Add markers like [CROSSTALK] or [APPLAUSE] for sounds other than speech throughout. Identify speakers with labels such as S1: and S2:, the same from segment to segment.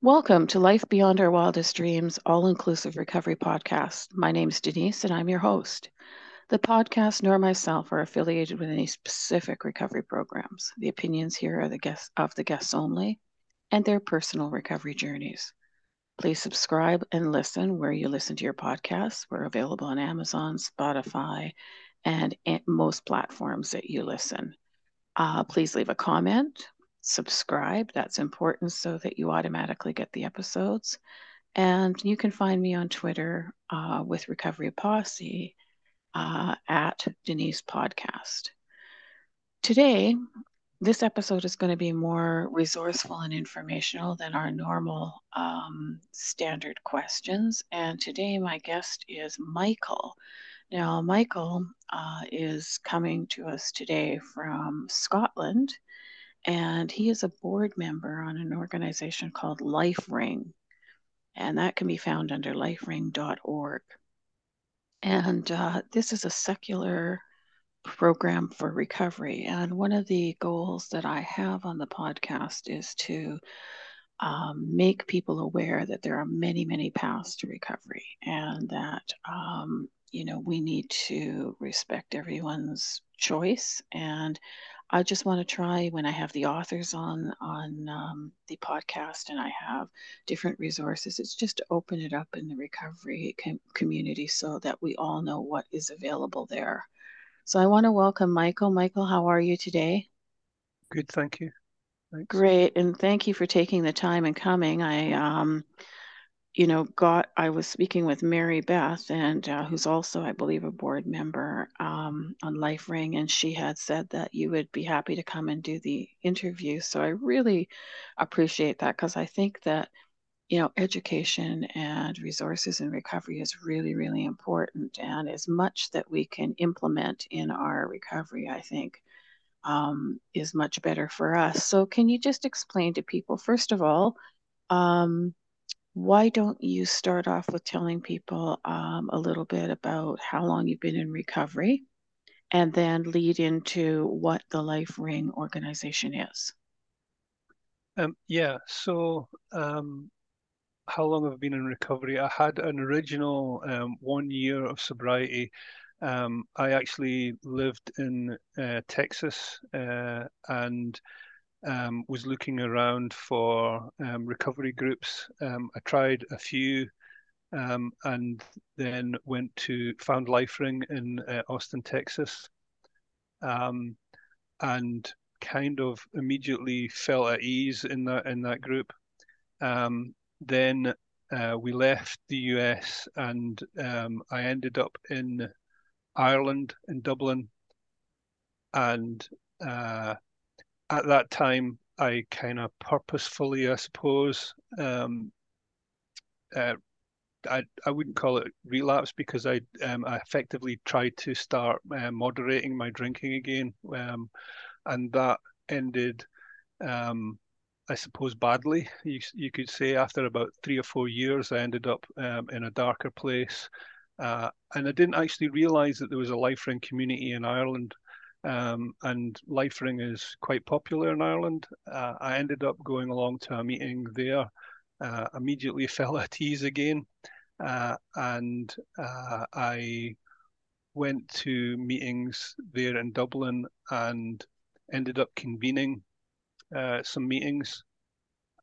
S1: Welcome to Life Beyond Our Wildest Dreams, all inclusive recovery podcast. My name is Denise and I'm your host. The podcast nor myself are affiliated with any specific recovery programs. The opinions here are the guests of the guests only and their personal recovery journeys. Please subscribe and listen where you listen to your podcasts. We're available on Amazon, Spotify, and most platforms that you listen. Uh, please leave a comment subscribe. That's important so that you automatically get the episodes. And you can find me on Twitter uh, with Recovery Posse uh, at Denise Podcast. Today, this episode is going to be more resourceful and informational than our normal um, standard questions. And today, my guest is Michael. Now, Michael uh, is coming to us today from Scotland and he is a board member on an organization called LifeRing, and that can be found under lifering.org. And uh, this is a secular program for recovery. And one of the goals that I have on the podcast is to um, make people aware that there are many, many paths to recovery and that, um, you know, we need to respect everyone's choice and I just want to try when I have the authors on on um, the podcast and I have different resources. It's just to open it up in the recovery com- community so that we all know what is available there. So I want to welcome Michael. Michael, how are you today?
S2: Good, thank you.
S1: Thanks. Great, and thank you for taking the time and coming. I um, you know, got I was speaking with Mary Beth, and uh, who's also, I believe, a board member um, on LifeRing, and she had said that you would be happy to come and do the interview. So I really appreciate that because I think that you know education and resources in recovery is really really important and as much that we can implement in our recovery i think um, is much better for us so can you just explain to people first of all um, why don't you start off with telling people um, a little bit about how long you've been in recovery and then lead into what the LifeRing organization is?
S2: Um, yeah, so um, how long have I been in recovery? I had an original um, one year of sobriety. Um, I actually lived in uh, Texas uh, and um, was looking around for um, recovery groups. Um, I tried a few um, and then went to found LifeRing in uh, Austin, Texas, um, and kind of immediately felt at ease in that in that group. Um, then uh, we left the US and I ended up in Ireland in Dublin, and uh, at that time, I kind of purposefully, I suppose, um, uh, I I wouldn't call it relapse because I um, I effectively tried to start uh, moderating my drinking again, um, and that ended, um, I suppose, badly. You you could say after about three or four years, I ended up um, in a darker place, uh, and I didn't actually realise that there was a life ring community in Ireland um, and LifeRing is quite popular in Ireland. Uh, I ended up going along to a meeting there, uh, immediately [LAUGHS] fell at ease again, uh, and uh, I went to meetings there in Dublin and ended up convening uh, some meetings.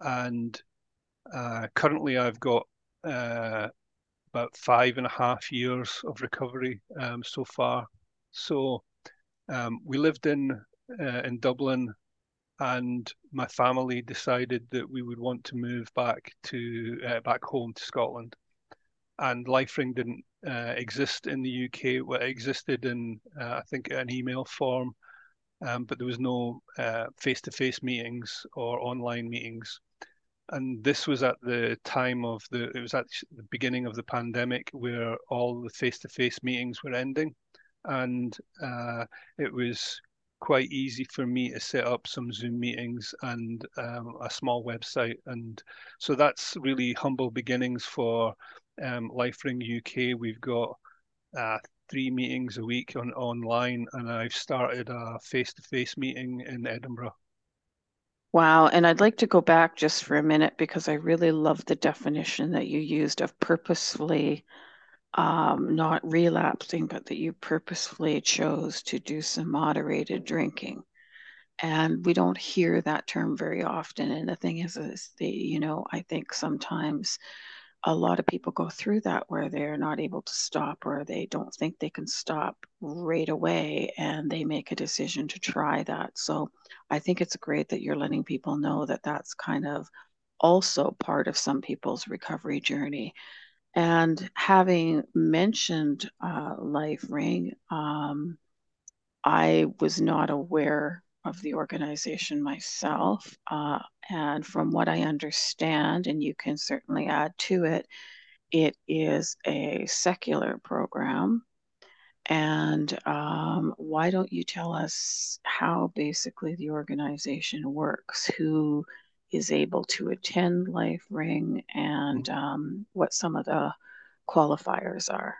S2: And uh, currently, I've got about five and a half years of recovery um, so far. So um, we lived in uh, in Dublin, and my family decided that we would want to move back to uh, back home to Scotland. And LifeRing didn't uh, exist in the UK. Well, it existed in uh, I think an email form, um, but there was no uh, face-to-face meetings or online meetings. And this was at the time of the it was at the beginning of the pandemic where all the face-to-face meetings were ending and uh, it was quite easy for me to set up some Zoom meetings and um, a small website. And so that's really humble beginnings for um, LifeRing UK. We've got uh, three meetings a week on online, and I've started a face-to-face meeting in Edinburgh.
S1: Wow. And I'd like to go back just for a minute because I really love the definition that you used of purposefully um, not relapsing, but that you purposefully chose to do some moderated drinking. And we don't hear that term very often. And the thing is, is the, you know, I think sometimes a lot of people go through that where they're not able to stop or they don't think they can stop right away and they make a decision to try that. So I think it's great that you're letting people know that that's kind of also part of some people's recovery journey. And having mentioned uh, Life Ring, um, I was not aware of the organization myself. Uh, and from what I understand, and you can certainly add to it, it is a secular program. And um, why don't you tell us how basically the organization works? Who is able to attend Life Ring and mm-hmm. um, what some of the qualifiers are?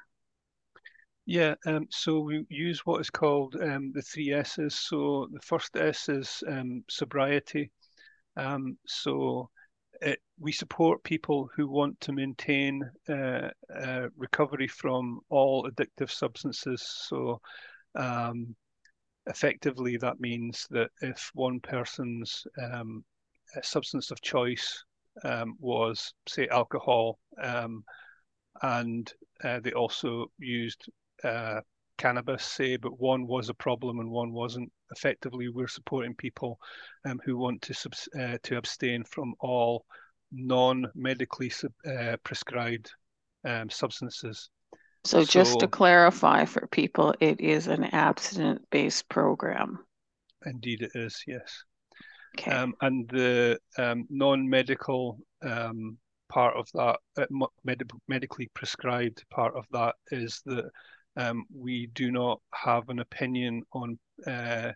S2: Yeah, um, so we use what is called um, the three S's. So the first S is um, sobriety. Um, so it, we support people who want to maintain uh, uh, recovery from all addictive substances. So um, effectively, that means that if one person's um, substance of choice was, say, alcohol, and uh, they also used uh, cannabis, say, but one was a problem and one wasn't. Effectively, we're supporting people um, who want to subs- uh, to abstain from all non-medically sub- uh, prescribed um, substances.
S1: So, so, just to clarify for people, it is an abstinent-based program.
S2: Indeed, it is. Yes.
S1: Okay.
S2: Um, and the um, non-medical um, part of that, uh, med- medically prescribed part of that, is that um, we do not have an opinion on uh,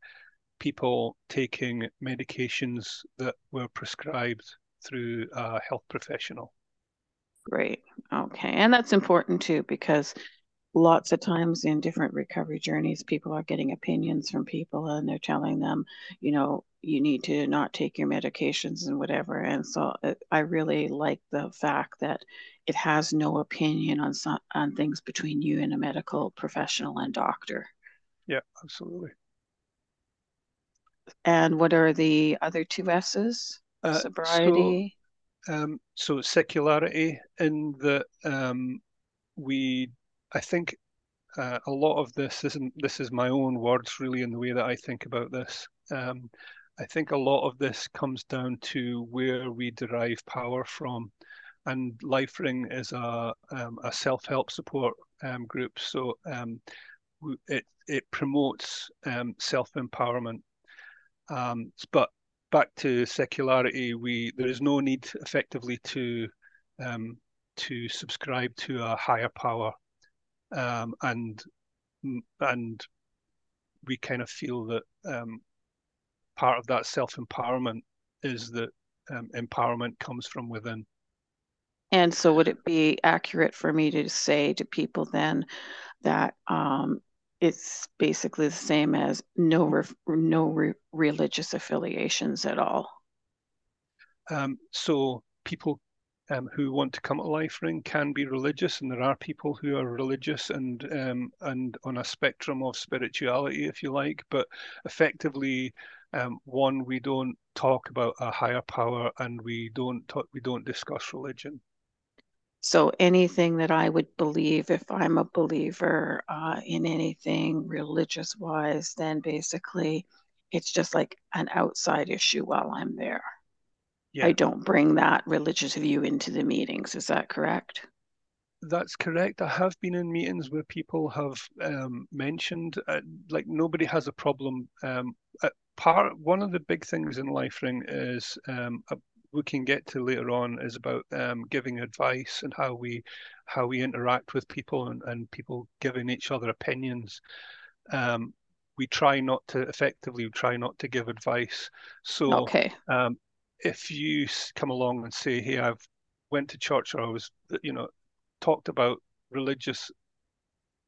S2: people taking medications that were prescribed through a health professional.
S1: Great. Okay. And that's important too, because lots of times in different recovery journeys, people are getting opinions from people and they're telling them, you know, you need to not take your medications and whatever. And so uh, I really like the fact that it has no opinion on some, on things between you and a medical professional and doctor.
S2: Yeah, absolutely.
S1: And what are the other two S's? Uh, Sobriety.
S2: So, um, so secularity in that um, we, I think, uh, a lot of this isn't. This is my own words, really, in the way that I think about this. Um, I think a lot of this comes down to where we derive power from. And LifeRing is a, um, a self-help support um, group. So um, it, it promotes um, self-empowerment. Um, but back to secularity, we there is no need effectively to um, to subscribe to a higher power, and and we kind of feel that part of that self empowerment is that um, empowerment comes from within.
S1: And so, would it be accurate for me to say to people then that um, it's basically the same as no re- no re- religious affiliations at all?
S2: Um, so people um, who want to come to Life Ring can be religious, and there are people who are religious and um, and on a spectrum of spirituality, if you like. But effectively, um, one, we don't talk about a higher power, and we don't talk, we don't discuss religion.
S1: So anything that I would believe, if I'm a believer uh, in anything religious wise, then basically it's just like an outside issue while I'm there. Yeah. I don't bring that religious view into the meetings. Is that correct?
S2: That's correct. I have been in meetings where people have um, mentioned, uh, like nobody has a problem um, part one of the big things in life ring is um, we can get to later on is about um, giving advice and how we how we interact with people and, and people giving each other opinions um, we try not to effectively try not to give advice so
S1: okay.
S2: um, if you come along and say hey i've went to church or i was you know talked about religious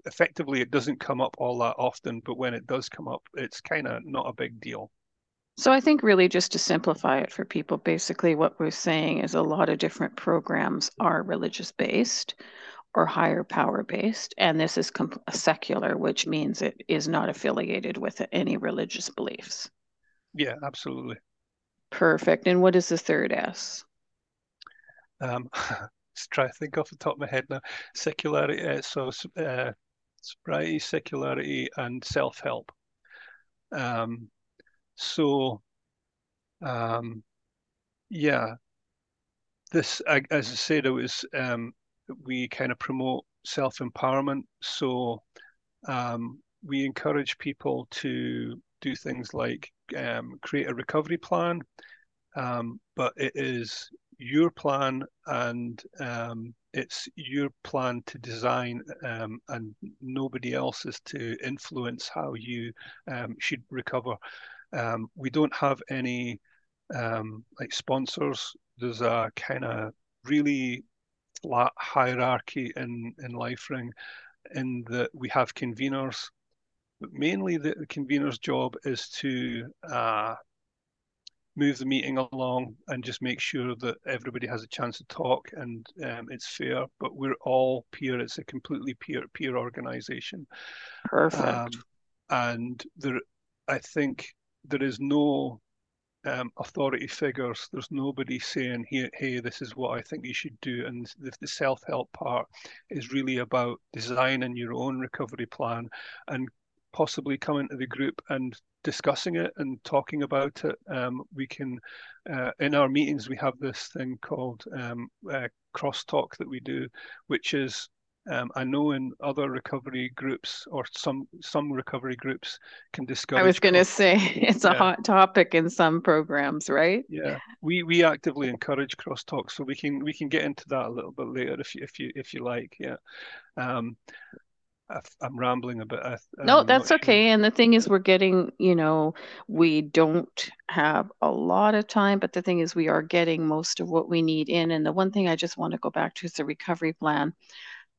S2: effectively it doesn't come up all that often, but when it does come up, it's kind of not a big deal.
S1: So I think really just to simplify it for people, basically what we're saying is a lot of different programs are religious based or higher power based, and this is secular, which means it is not affiliated with any religious beliefs.
S2: Yeah, absolutely.
S1: Perfect. And what is the third S?
S2: Um, [LAUGHS] let's try to think off the top of my head now. Secularity, uh, so uh, sobriety, secularity, and self-help. Um, so, um, yeah, this, as I said, it was um, we kind of promote self-empowerment. So um, we encourage people to do things like um, create a recovery plan, um, but it is your plan and it's your plan to design um, and nobody else is to influence how you um, should recover. Um, we don't have any um, like sponsors. There's a kind of really flat hierarchy in, in LifeRing in that we have conveners but mainly the, the convener's job is to uh, move the meeting along and just make sure that everybody has a chance to talk and um, it's fair. But we're all peer. It's a completely peer peer organization.
S1: Perfect. Um,
S2: and there, I think there is no um, authority figures. There's nobody saying, "Hey, hey, this is what I think you should do." And the, the self-help part is really about designing your own recovery plan and possibly coming to the group and discussing it and talking about it. Um, we can, uh, in our meetings, we have this thing called um, uh, crosstalk that we do, which is um, I know in other recovery groups or some some recovery groups can discuss.
S1: I was going to say [LAUGHS] it's a hot topic in some programs, right?
S2: Yeah, we we actively encourage crosstalk, so we can we can get into that a little bit later if you if you if you like. Yeah, um, I'm rambling a bit. I,
S1: no, that's okay. Sure. And the thing is, we're getting, you know, we don't have a lot of time, but the thing is, we are getting most of what we need in. And the one thing I just want to go back to is the recovery plan.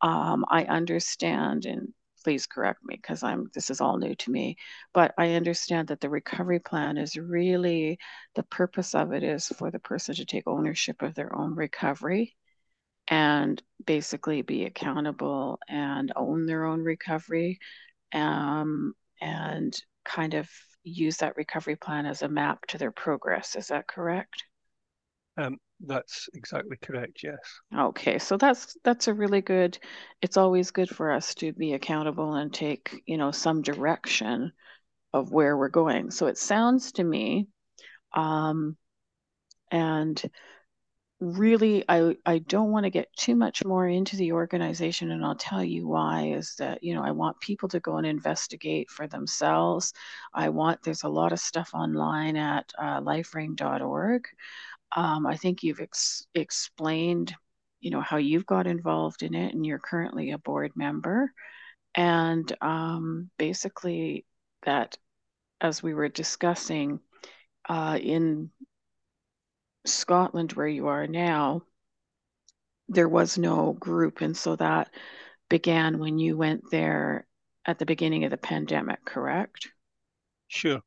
S1: Um, I understand, and please correct me because I'm this is all new to me, but I understand that the recovery plan is really the purpose of it is for the person to take ownership of their own recovery and basically be accountable and own their own recovery um, and kind of use that recovery plan as a map to their progress. Is that correct?
S2: Um, that's exactly correct. Yes.
S1: Okay, so that's that's a really good. It's always good for us to be accountable and take you know some direction of where we're going. So it sounds to me, um, and really I, I don't want to get too much more into the organization and i'll tell you why is that you know i want people to go and investigate for themselves. I want there's a lot of stuff online at uh, lifering.org um, i think you've ex- explained you know how you've got involved in it and you're currently a board member. And um, basically that as we were discussing uh, in Scotland, where you are now, there was no group. And so that began when you went there at the beginning of the pandemic, correct?
S2: Sure.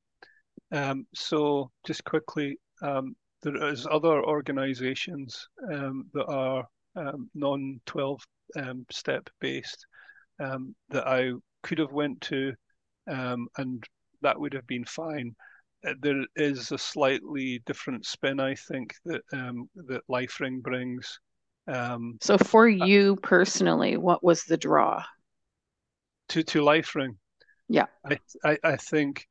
S2: Um, so, just quickly, um, there is other organizations um, that are um, non 12 um, step based um, that I could have went to and that would have been fine there is a slightly different spin, I think, that um, that LifeRing brings. Um,
S1: so, for you personally, what was the draw
S2: to to LifeRing?
S1: Yeah,
S2: I I, I think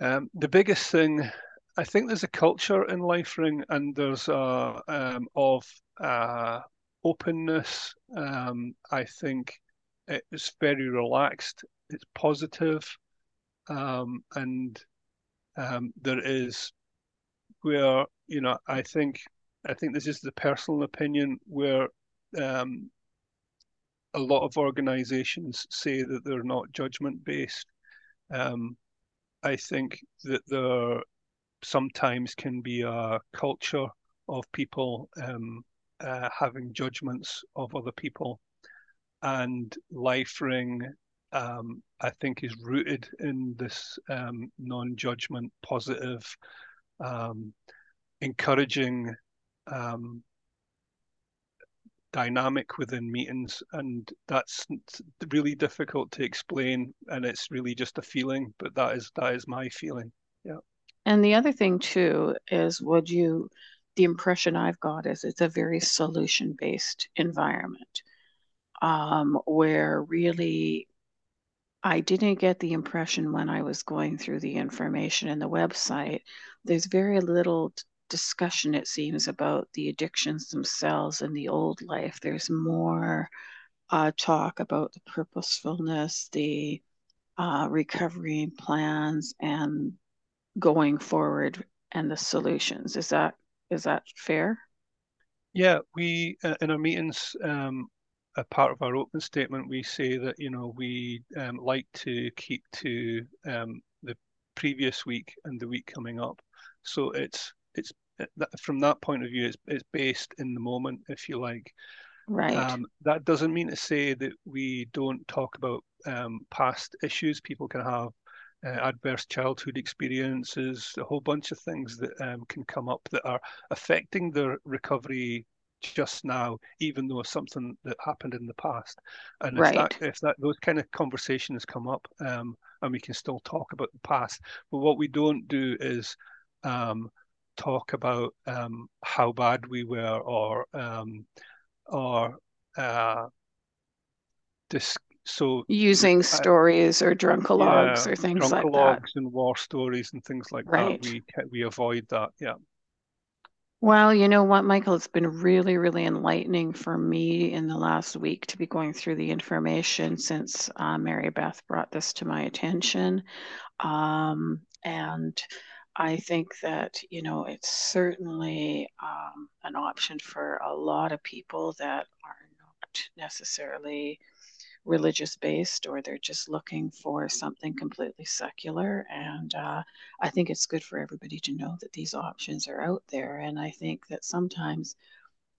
S2: um, the biggest thing. I think there's a culture in LifeRing, and there's a um, of uh, openness. Um, I think it's very relaxed. It's positive, um, and um, there is where you know I think I think this is the personal opinion where um, a lot of organizations say that they're not judgment based. Um, I think that there sometimes can be a culture of people um, uh, having judgments of other people, and LifeRing um, I think is rooted in this um, non-judgment, positive, um, encouraging um, dynamic within meetings, and that's really difficult to explain, and it's really just a feeling. But that is that is my feeling. Yeah.
S1: And the other thing too is, would you? The impression I've got is it's a very solution-based environment, um, where really I didn't get the impression when I was going through the information in the website. There's very little discussion, it seems, about the addictions themselves and the old life. There's more uh, talk about the purposefulness, the uh, recovery plans, and going forward and the solutions. Is that is that fair?
S2: Yeah, we uh, in our meetings, um, a part of our open statement, we say that you know we um, like to keep to um, the previous week and the week coming up. So it's it's from that point of view, it's, it's based in the moment, if you like.
S1: Right. Um,
S2: that doesn't mean to say that we don't talk about um, past issues. People can have uh, adverse childhood experiences, a whole bunch of things that um, can come up that are affecting their recovery just now, even though something that happened in the past. And
S1: right.
S2: if that if that those kind of conversations come up, um, and we can still talk about the past, but what we don't do is um, talk about um, how bad we were or um, or uh, this so
S1: using stories or drunkalogs
S2: yeah,
S1: or things
S2: like
S1: that
S2: and war stories and things like right. that we we avoid that yeah
S1: well, you know what, Michael? It's been really, really enlightening for me in the last week to be going through the information since uh, Mary Beth brought this to my attention. Um, and I think that, you know, it's certainly um, an option for a lot of people that are not necessarily religious based or they're just looking for something completely secular. And uh, I think it's good for everybody to know that these options are out there. And I think that sometimes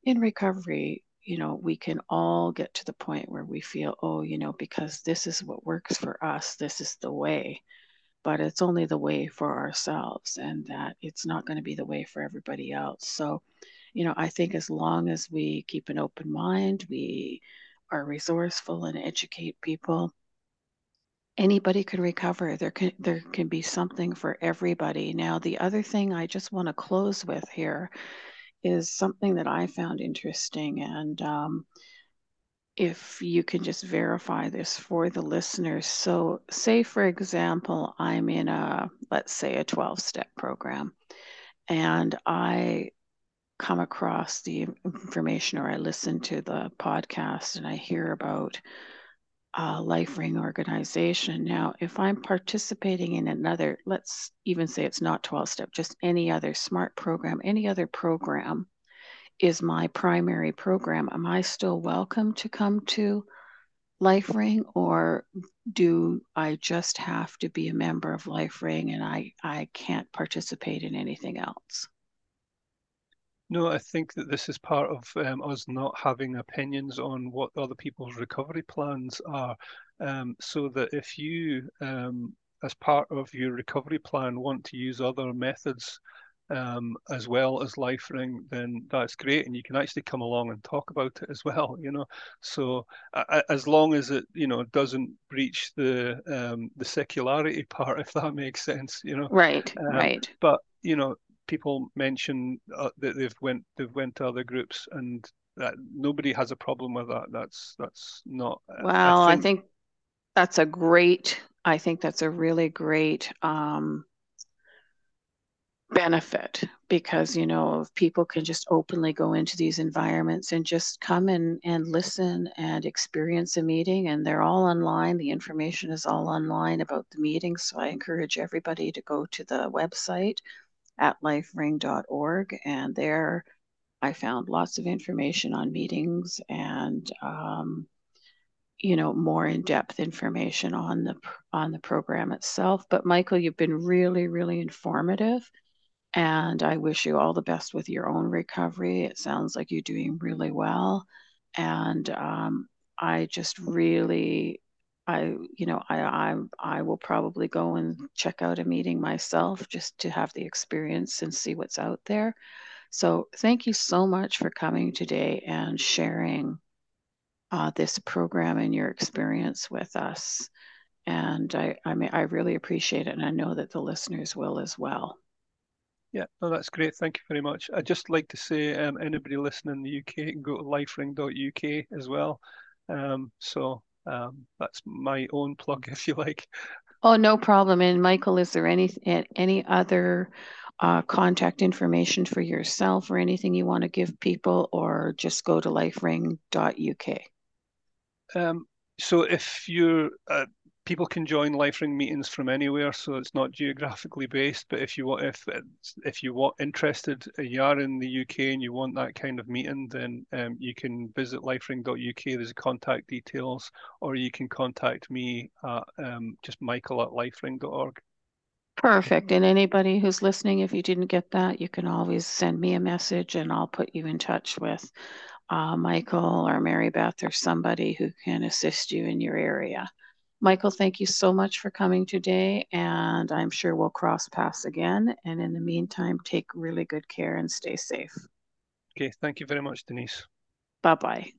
S1: in recovery, you know, we can all get to the point where we feel, oh, you know, because this is what works for us, this is the way but it's only the way for ourselves and that it's not going to be the way for everybody else. So, you know, I think as long as we keep an open mind, we are resourceful and educate people, anybody can recover. There can there can be something for everybody. Now, the other thing I just want to close with here is something that I found interesting and um, if you can just verify this for the listeners. So, say for example, I'm in a, let's say, a 12 step program, and I come across the information or I listen to the podcast and I hear about a life ring organization. Now, if I'm participating in another, let's even say it's not 12 step, just any other smart program, any other program is my primary program, am I still welcome to come to Life Ring or do I just have to be a member of Life Ring and I, I can't participate in anything else?
S2: No, I think that this is part of um, us not having opinions on what other people's recovery plans are. Um, so that if you, um, as part of your recovery plan, want to use other methods um, as well as Life Ring, then that's great, and you can actually come along and talk about it as well. You know, so uh, as long as it you know doesn't breach the um, the secularity part, [LAUGHS] if that makes sense. You know,
S1: right, um, right.
S2: But you know, people mention uh, that they've went they've went to other groups, and that nobody has a problem with that. That's that's not.
S1: Well, I think, I think that's a great. I think that's a really great. Um, benefit because you know if people can just openly go into these environments and just come and and listen and experience a meeting and they're all online the information is all online about the meeting so i encourage everybody to go to the website at lifering.org and there i found lots of information on meetings and um, you know more in-depth information on the on the program itself but michael you've been really really informative and I wish you all the best with your own recovery. It sounds like you're doing really well. And um, I just really I, you know, I, I, I will probably go and check out a meeting myself just to have the experience and see what's out there. So thank you so much for coming today and sharing uh, this program and your experience with us. And I, I mean, I really appreciate it, and I know that the listeners will as well.
S2: Yeah, no, that's great. Thank you very much. I'd just like to say, um, anybody listening in the UK can go to lifering.uk as well. Um, so um, that's my own plug, [LAUGHS] if you like.
S1: Oh, no problem. And Michael, is there any any other uh, contact information for yourself or anything you want to give people, or just go to lifering.uk?
S2: Um, so if you're uh, people can join LifeRing meetings from anywhere, so it's not geographically based. But if you want, if if you want interested, uh, you are in the UK and you want that kind of meeting, then um, you can visit lifering.uk. There's contact details, or you can contact me at um, just Michael at lifering.org.
S1: Perfect. And anybody who's listening, if you didn't get that, you can always send me a message and I'll put you in touch with uh, Michael or Mary Beth or somebody who can assist you in your area. Michael, thank you so much for coming today, and I'm sure we'll cross paths again. And in the meantime, take really good care and stay safe.
S2: Okay, thank you very much, Denise.
S1: Bye bye.